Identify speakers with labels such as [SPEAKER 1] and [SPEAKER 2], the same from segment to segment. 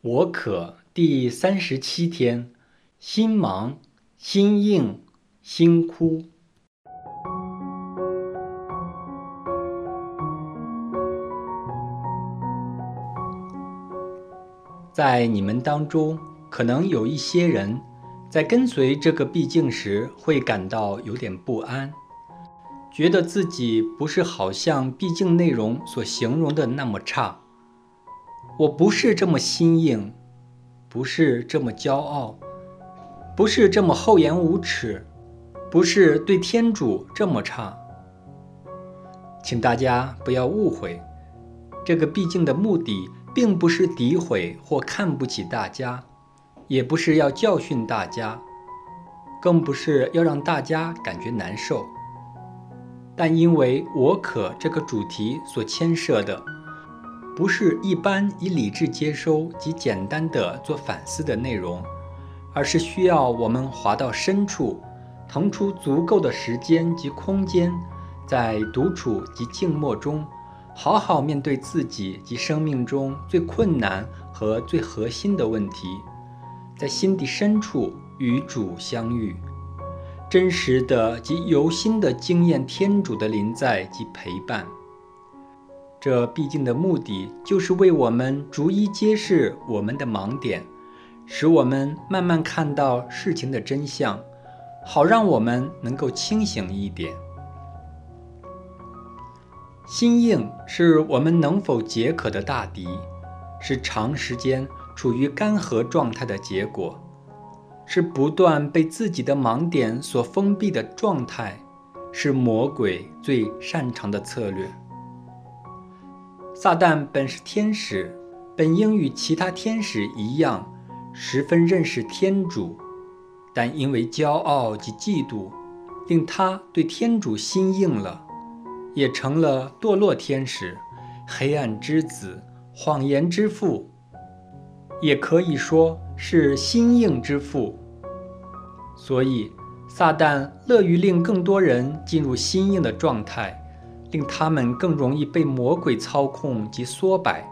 [SPEAKER 1] 我可第三十七天，心忙，心硬，心枯。在你们当中，可能有一些人，在跟随这个毕竟时，会感到有点不安，觉得自己不是好像毕竟内容所形容的那么差。我不是这么心硬，不是这么骄傲，不是这么厚颜无耻，不是对天主这么差。请大家不要误会，这个毕竟的目的并不是诋毁或看不起大家，也不是要教训大家，更不是要让大家感觉难受。但因为我可这个主题所牵涉的。不是一般以理智接收及简单的做反思的内容，而是需要我们滑到深处，腾出足够的时间及空间，在独处及静默中，好好面对自己及生命中最困难和最核心的问题，在心底深处与主相遇，真实的及由心的经验天主的临在及陪伴。这毕竟的目的，就是为我们逐一揭示我们的盲点，使我们慢慢看到事情的真相，好让我们能够清醒一点。心硬是我们能否解渴的大敌，是长时间处于干涸状态的结果，是不断被自己的盲点所封闭的状态，是魔鬼最擅长的策略。撒旦本是天使，本应与其他天使一样，十分认识天主，但因为骄傲及嫉妒，令他对天主心硬了，也成了堕落天使、黑暗之子、谎言之父，也可以说是心硬之父。所以，撒旦乐于令更多人进入心硬的状态。令他们更容易被魔鬼操控及缩摆，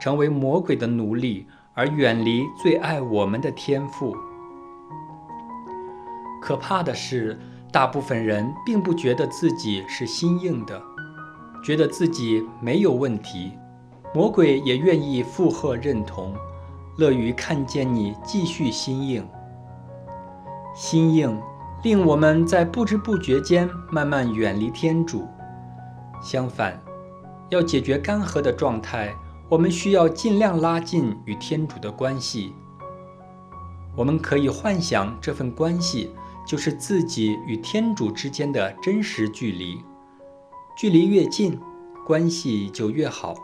[SPEAKER 1] 成为魔鬼的奴隶，而远离最爱我们的天赋。可怕的是，大部分人并不觉得自己是心硬的，觉得自己没有问题。魔鬼也愿意附和认同，乐于看见你继续心硬。心硬令我们在不知不觉间慢慢远离天主。相反，要解决干涸的状态，我们需要尽量拉近与天主的关系。我们可以幻想这份关系就是自己与天主之间的真实距离，距离越近，关系就越好；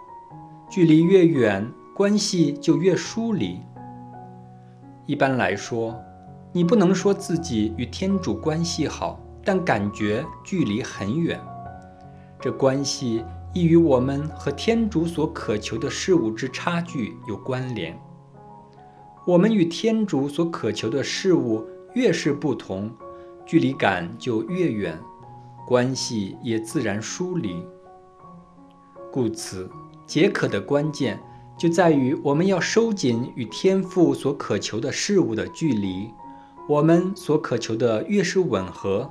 [SPEAKER 1] 距离越远，关系就越疏离。一般来说，你不能说自己与天主关系好，但感觉距离很远。这关系亦与我们和天主所渴求的事物之差距有关联。我们与天主所渴求的事物越是不同，距离感就越远，关系也自然疏离。故此，解渴的关键就在于我们要收紧与天父所渴求的事物的距离。我们所渴求的越是吻合，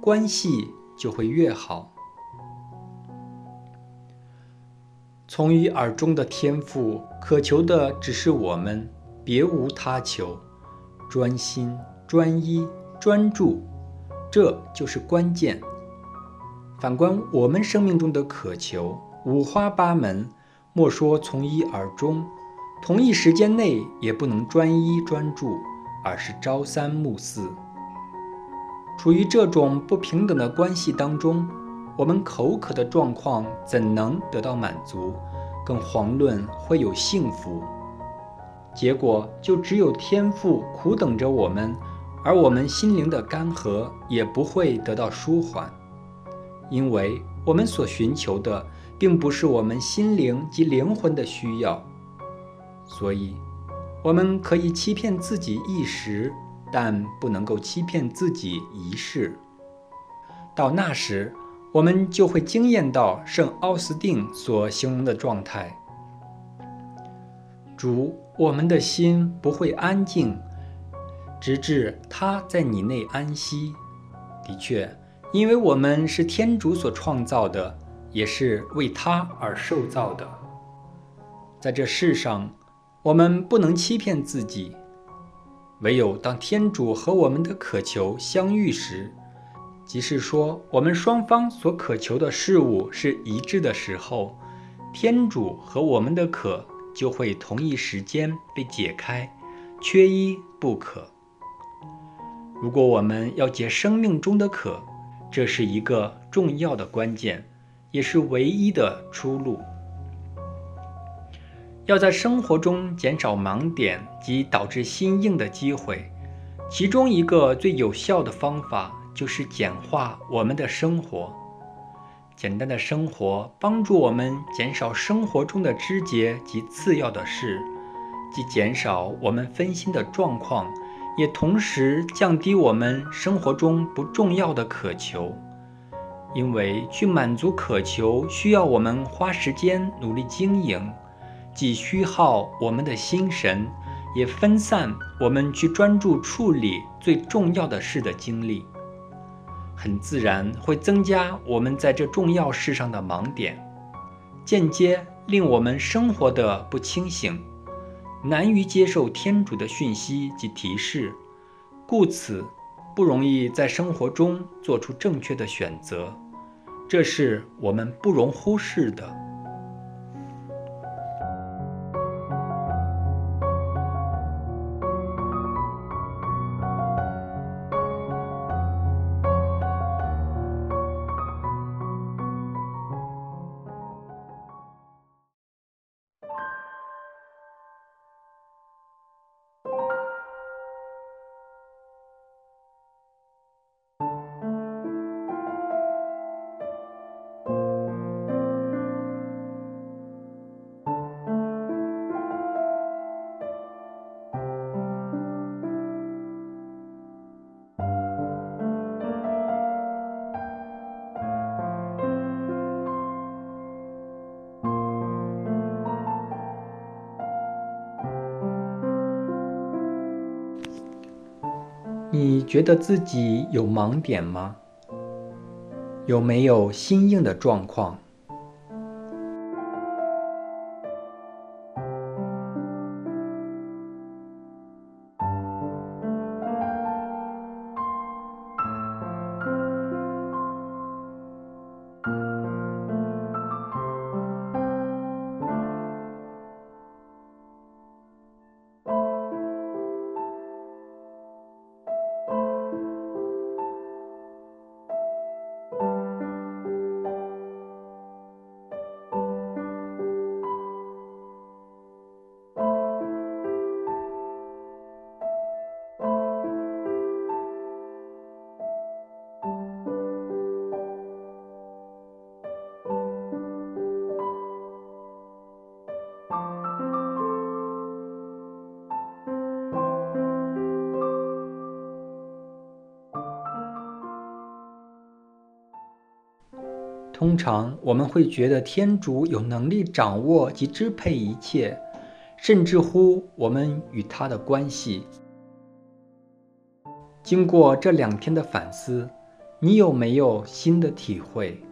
[SPEAKER 1] 关系就会越好。从一而终的天赋，渴求的只是我们，别无他求。专心、专一、专注，这就是关键。反观我们生命中的渴求，五花八门，莫说从一而终，同一时间内也不能专一专注，而是朝三暮四。处于这种不平等的关系当中。我们口渴的状况怎能得到满足？更遑论会有幸福。结果就只有天赋苦等着我们，而我们心灵的干涸也不会得到舒缓，因为我们所寻求的并不是我们心灵及灵魂的需要。所以，我们可以欺骗自己一时，但不能够欺骗自己一世。到那时。我们就会惊艳到圣奥斯定所形容的状态。主我们的心不会安静，直至他在你内安息。的确，因为我们是天主所创造的，也是为他而受造的。在这世上，我们不能欺骗自己。唯有当天主和我们的渴求相遇时，即是说我们双方所渴求的事物是一致的时候，天主和我们的渴就会同一时间被解开，缺一不可。如果我们要解生命中的渴，这是一个重要的关键，也是唯一的出路。要在生活中减少盲点及导致心硬的机会，其中一个最有效的方法就是简化我们的生活。简单的生活帮助我们减少生活中的枝节及次要的事，既减少我们分心的状况，也同时降低我们生活中不重要的渴求。因为去满足渴求需要我们花时间努力经营。既虚耗我们的心神，也分散我们去专注处理最重要的事的精力，很自然会增加我们在这重要事上的盲点，间接令我们生活的不清醒，难于接受天主的讯息及提示，故此不容易在生活中做出正确的选择，这是我们不容忽视的。觉得自己有盲点吗？有没有心硬的状况？通常我们会觉得天主有能力掌握及支配一切，甚至乎我们与他的关系。经过这两天的反思，你有没有新的体会？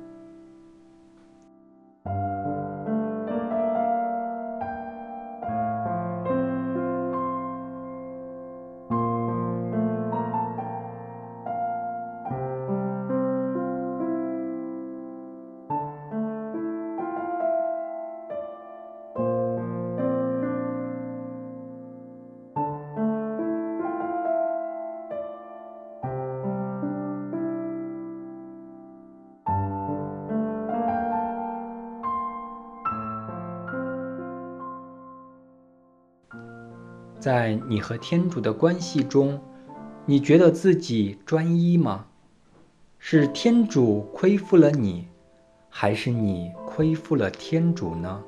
[SPEAKER 1] 在你和天主的关系中，你觉得自己专一吗？是天主亏负了你，还是你亏负了天主呢？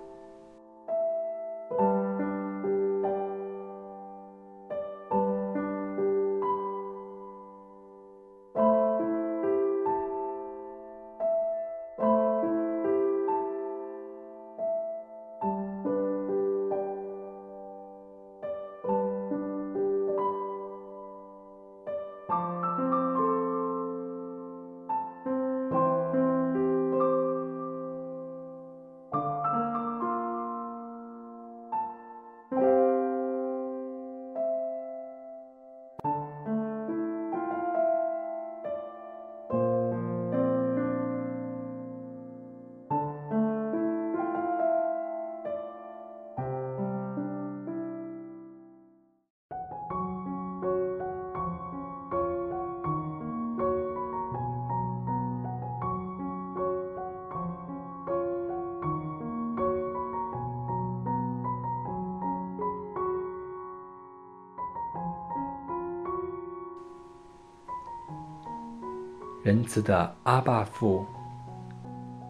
[SPEAKER 1] 仁慈的阿爸父，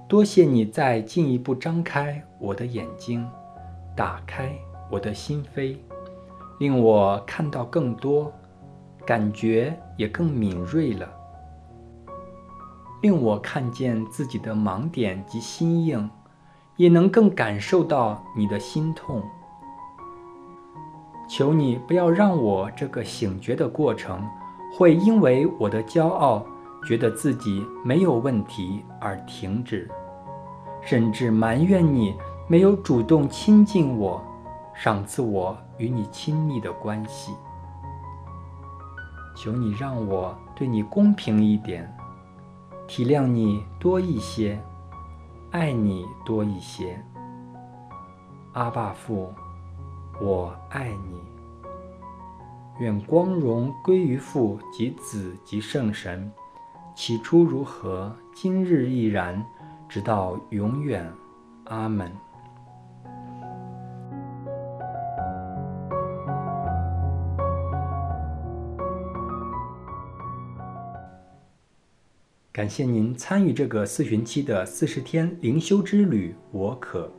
[SPEAKER 1] 多谢你再进一步张开我的眼睛，打开我的心扉，令我看到更多，感觉也更敏锐了，令我看见自己的盲点及心硬，也能更感受到你的心痛。求你不要让我这个醒觉的过程，会因为我的骄傲。觉得自己没有问题而停止，甚至埋怨你没有主动亲近我，赏赐我与你亲密的关系。求你让我对你公平一点，体谅你多一些，爱你多一些。阿爸父，我爱你。愿光荣归于父及子及圣神。起初如何，今日亦然，直到永远。阿门。感谢您参与这个四旬期的四十天灵修之旅，我可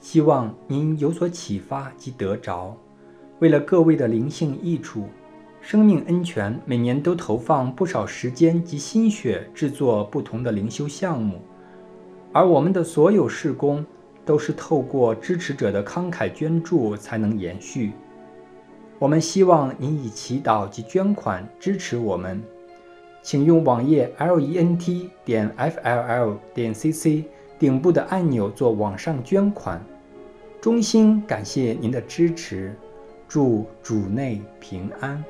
[SPEAKER 1] 希望您有所启发及得着。为了各位的灵性益处。生命恩泉每年都投放不少时间及心血制作不同的灵修项目，而我们的所有事工都是透过支持者的慷慨捐助才能延续。我们希望您以祈祷及捐款支持我们，请用网页 lent 点 fll 点 cc 顶部的按钮做网上捐款。衷心感谢您的支持，祝主内平安。